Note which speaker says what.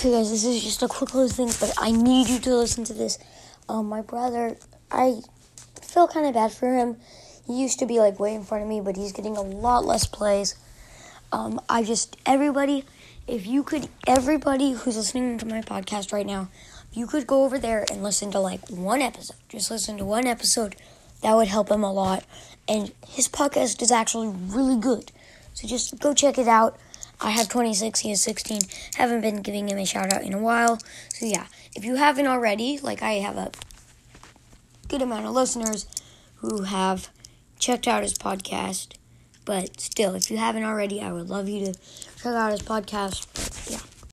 Speaker 1: Okay, guys, this is just a quick little thing, but I need you to listen to this. Um, my brother, I feel kind of bad for him. He used to be like way in front of me, but he's getting a lot less plays. Um, I just everybody, if you could, everybody who's listening to my podcast right now, you could go over there and listen to like one episode. Just listen to one episode. That would help him a lot. And his podcast is actually really good. So just go check it out. I have 26, he has 16. Haven't been giving him a shout out in a while. So yeah, if you haven't already, like I have a good amount of listeners who have checked out his podcast. But still, if you haven't already, I would love you to check out his podcast.